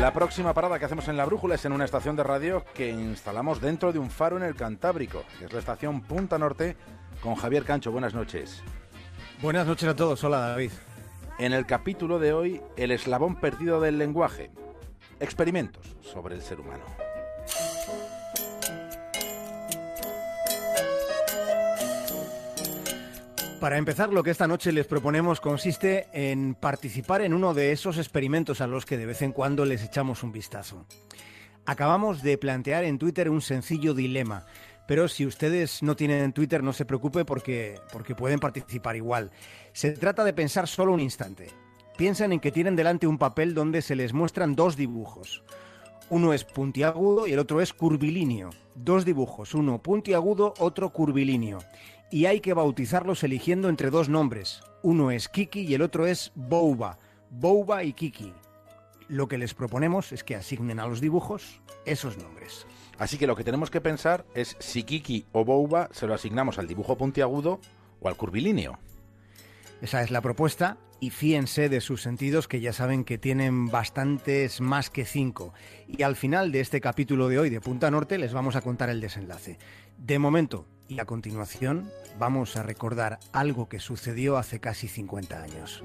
La próxima parada que hacemos en la brújula es en una estación de radio que instalamos dentro de un faro en el Cantábrico, que es la estación Punta Norte, con Javier Cancho. Buenas noches. Buenas noches a todos. Hola, David. En el capítulo de hoy, el eslabón perdido del lenguaje. Experimentos sobre el ser humano. Para empezar, lo que esta noche les proponemos consiste en participar en uno de esos experimentos a los que de vez en cuando les echamos un vistazo. Acabamos de plantear en Twitter un sencillo dilema, pero si ustedes no tienen Twitter no se preocupe porque, porque pueden participar igual. Se trata de pensar solo un instante. Piensan en que tienen delante un papel donde se les muestran dos dibujos. Uno es puntiagudo y el otro es curvilíneo. Dos dibujos, uno puntiagudo, otro curvilíneo y hay que bautizarlos eligiendo entre dos nombres. Uno es Kiki y el otro es Bouba. Bouba y Kiki. Lo que les proponemos es que asignen a los dibujos esos nombres. Así que lo que tenemos que pensar es si Kiki o Bouba se lo asignamos al dibujo puntiagudo o al curvilíneo. Esa es la propuesta y fíense de sus sentidos que ya saben que tienen bastantes más que cinco. Y al final de este capítulo de hoy de Punta Norte les vamos a contar el desenlace. De momento, y a continuación vamos a recordar algo que sucedió hace casi 50 años.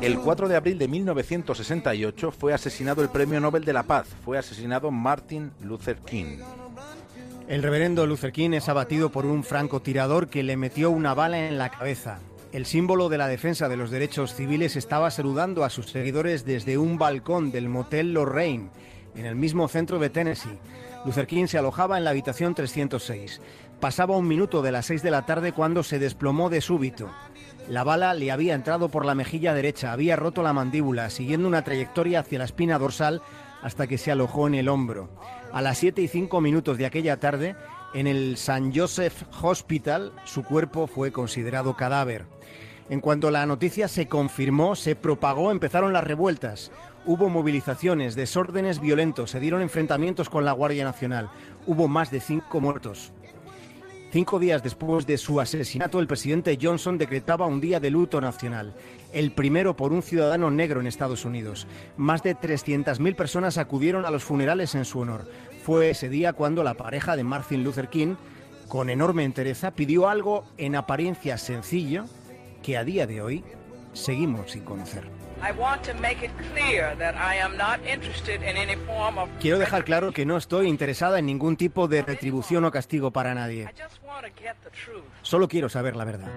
El 4 de abril de 1968 fue asesinado el Premio Nobel de la Paz. Fue asesinado Martin Luther King. El reverendo Luther es abatido por un francotirador que le metió una bala en la cabeza. El símbolo de la defensa de los derechos civiles estaba saludando a sus seguidores desde un balcón del motel Lorraine, en el mismo centro de Tennessee. Luther se alojaba en la habitación 306. Pasaba un minuto de las 6 de la tarde cuando se desplomó de súbito. La bala le había entrado por la mejilla derecha, había roto la mandíbula, siguiendo una trayectoria hacia la espina dorsal hasta que se alojó en el hombro. A las 7 y 5 minutos de aquella tarde, en el St. Joseph Hospital, su cuerpo fue considerado cadáver. En cuanto la noticia se confirmó, se propagó, empezaron las revueltas. Hubo movilizaciones, desórdenes violentos, se dieron enfrentamientos con la Guardia Nacional. Hubo más de cinco muertos. Cinco días después de su asesinato, el presidente Johnson decretaba un día de luto nacional, el primero por un ciudadano negro en Estados Unidos. Más de 300.000 personas acudieron a los funerales en su honor. Fue ese día cuando la pareja de Martin Luther King, con enorme entereza, pidió algo en apariencia sencillo que a día de hoy seguimos sin conocer. Quiero dejar claro que no estoy interesada en ningún tipo de retribución o castigo para nadie. Solo quiero saber la verdad.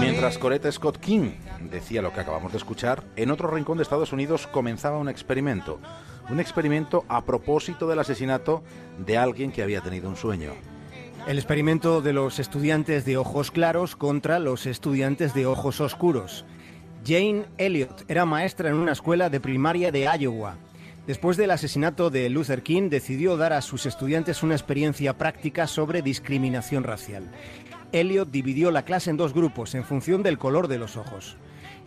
Mientras Coretta Scott King decía lo que acabamos de escuchar, en otro rincón de Estados Unidos comenzaba un experimento. Un experimento a propósito del asesinato de alguien que había tenido un sueño. El experimento de los estudiantes de ojos claros contra los estudiantes de ojos oscuros. Jane Elliott era maestra en una escuela de primaria de Iowa. Después del asesinato de Luther King, decidió dar a sus estudiantes una experiencia práctica sobre discriminación racial. Elliot dividió la clase en dos grupos en función del color de los ojos.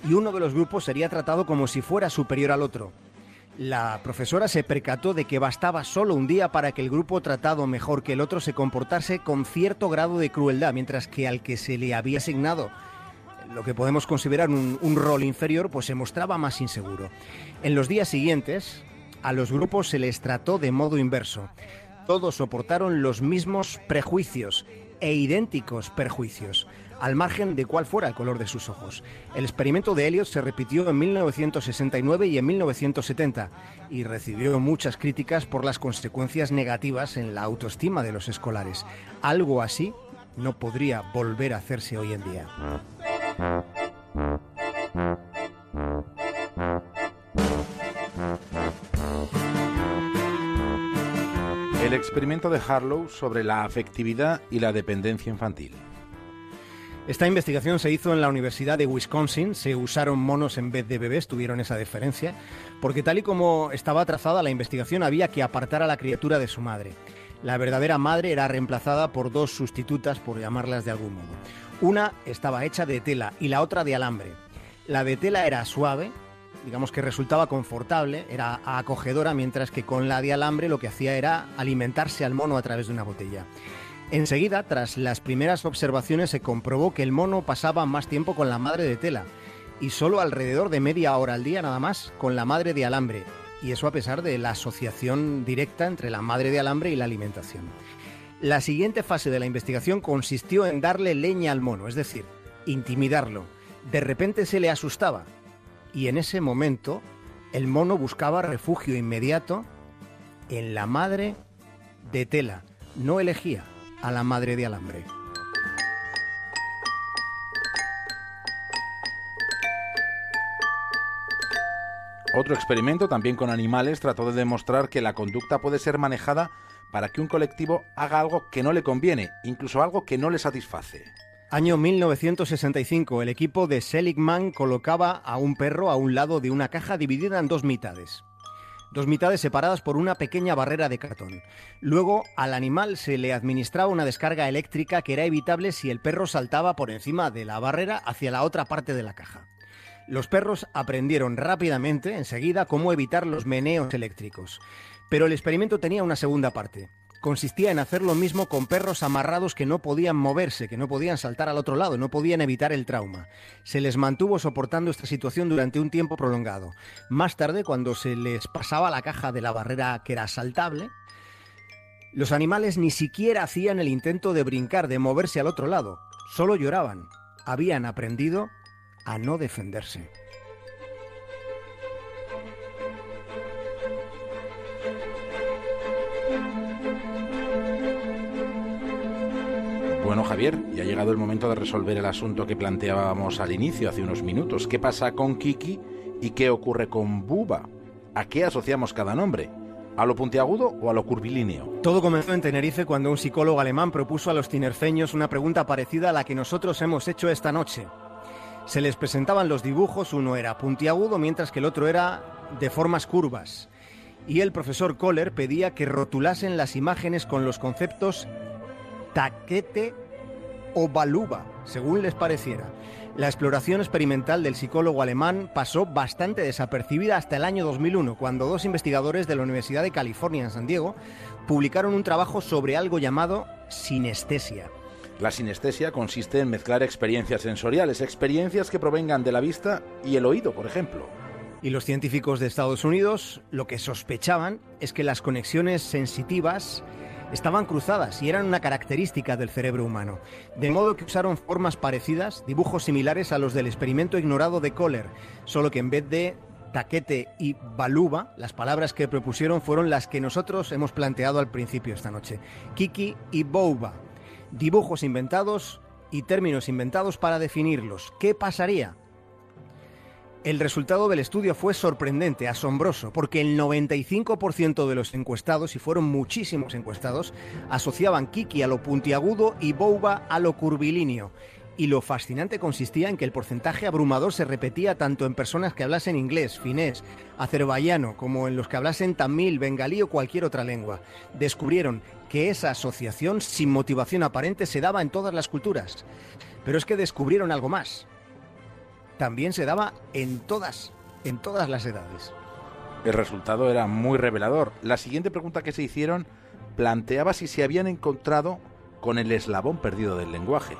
Y uno de los grupos sería tratado como si fuera superior al otro. La profesora se percató de que bastaba solo un día para que el grupo tratado mejor que el otro se comportase con cierto grado de crueldad, mientras que al que se le había asignado lo que podemos considerar un, rol inferior, pues se mostraba más inseguro. En los días siguientes, a los grupos se les trató de modo inverso. Todos soportaron los mismos prejuicios e idénticos perjuicios, al margen de cuál fuera el color de sus ojos. El experimento de Elliot se repitió en 1969 y en 1970 y recibió muchas críticas por las consecuencias negativas en la autoestima de los escolares. Algo así no podría volver a hacerse hoy en día. El experimento de Harlow sobre la afectividad y la dependencia infantil. Esta investigación se hizo en la Universidad de Wisconsin, se usaron monos en vez de bebés, tuvieron esa diferencia, porque tal y como estaba trazada la investigación había que apartar a la criatura de su madre. La verdadera madre era reemplazada por dos sustitutas, por llamarlas de algún modo. Una estaba hecha de tela y la otra de alambre. La de tela era suave, digamos que resultaba confortable, era acogedora, mientras que con la de alambre lo que hacía era alimentarse al mono a través de una botella. Enseguida, tras las primeras observaciones, se comprobó que el mono pasaba más tiempo con la madre de tela y solo alrededor de media hora al día nada más con la madre de alambre, y eso a pesar de la asociación directa entre la madre de alambre y la alimentación. La siguiente fase de la investigación consistió en darle leña al mono, es decir, intimidarlo. De repente se le asustaba y en ese momento el mono buscaba refugio inmediato en la madre de tela. No elegía a la madre de alambre. Otro experimento, también con animales, trató de demostrar que la conducta puede ser manejada para que un colectivo haga algo que no le conviene, incluso algo que no le satisface. Año 1965, el equipo de Seligman colocaba a un perro a un lado de una caja dividida en dos mitades. Dos mitades separadas por una pequeña barrera de cartón. Luego, al animal se le administraba una descarga eléctrica que era evitable si el perro saltaba por encima de la barrera hacia la otra parte de la caja. Los perros aprendieron rápidamente, enseguida, cómo evitar los meneos eléctricos. Pero el experimento tenía una segunda parte consistía en hacer lo mismo con perros amarrados que no podían moverse, que no podían saltar al otro lado, no podían evitar el trauma. Se les mantuvo soportando esta situación durante un tiempo prolongado. Más tarde, cuando se les pasaba la caja de la barrera que era saltable, los animales ni siquiera hacían el intento de brincar, de moverse al otro lado, solo lloraban. Habían aprendido a no defenderse. Bueno, Javier, ya ha llegado el momento de resolver el asunto que planteábamos al inicio, hace unos minutos. ¿Qué pasa con Kiki y qué ocurre con Buba? ¿A qué asociamos cada nombre? ¿A lo puntiagudo o a lo curvilíneo? Todo comenzó en Tenerife cuando un psicólogo alemán propuso a los tinerfeños una pregunta parecida a la que nosotros hemos hecho esta noche. Se les presentaban los dibujos, uno era puntiagudo mientras que el otro era de formas curvas. Y el profesor Kohler pedía que rotulasen las imágenes con los conceptos taquete o baluba, según les pareciera. La exploración experimental del psicólogo alemán pasó bastante desapercibida hasta el año 2001, cuando dos investigadores de la Universidad de California en San Diego publicaron un trabajo sobre algo llamado sinestesia. La sinestesia consiste en mezclar experiencias sensoriales, experiencias que provengan de la vista y el oído, por ejemplo. Y los científicos de Estados Unidos lo que sospechaban es que las conexiones sensitivas estaban cruzadas y eran una característica del cerebro humano, de modo que usaron formas parecidas, dibujos similares a los del experimento ignorado de Kohler, solo que en vez de taquete y baluba, las palabras que propusieron fueron las que nosotros hemos planteado al principio esta noche, kiki y bouba, dibujos inventados y términos inventados para definirlos. ¿Qué pasaría? El resultado del estudio fue sorprendente, asombroso, porque el 95% de los encuestados, y fueron muchísimos encuestados, asociaban Kiki a lo puntiagudo y Bouba a lo curvilíneo. Y lo fascinante consistía en que el porcentaje abrumador se repetía tanto en personas que hablasen inglés, finés, azerbaiyano, como en los que hablasen tamil, bengalí o cualquier otra lengua. Descubrieron que esa asociación sin motivación aparente se daba en todas las culturas. Pero es que descubrieron algo más también se daba en todas, en todas las edades. El resultado era muy revelador. La siguiente pregunta que se hicieron planteaba si se habían encontrado con el eslabón perdido del lenguaje.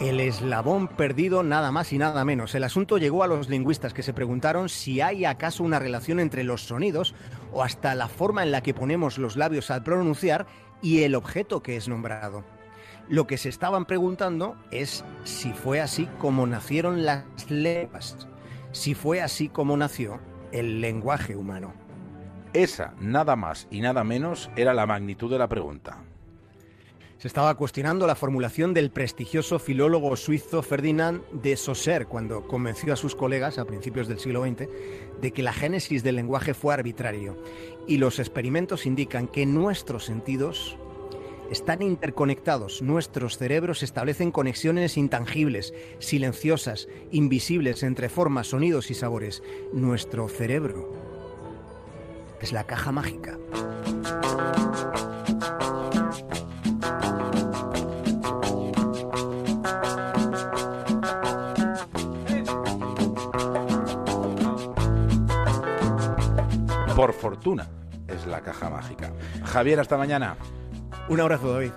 El eslabón perdido nada más y nada menos. El asunto llegó a los lingüistas que se preguntaron si hay acaso una relación entre los sonidos o hasta la forma en la que ponemos los labios al pronunciar y el objeto que es nombrado. Lo que se estaban preguntando es si fue así como nacieron las lenguas, si fue así como nació el lenguaje humano. Esa, nada más y nada menos, era la magnitud de la pregunta. Se estaba cuestionando la formulación del prestigioso filólogo suizo Ferdinand de Saussure cuando convenció a sus colegas a principios del siglo XX de que la génesis del lenguaje fue arbitrario y los experimentos indican que nuestros sentidos están interconectados, nuestros cerebros establecen conexiones intangibles, silenciosas, invisibles entre formas, sonidos y sabores. Nuestro cerebro es la caja mágica. Por fortuna es la caja mágica. Javier, hasta mañana. Un abrazo, David.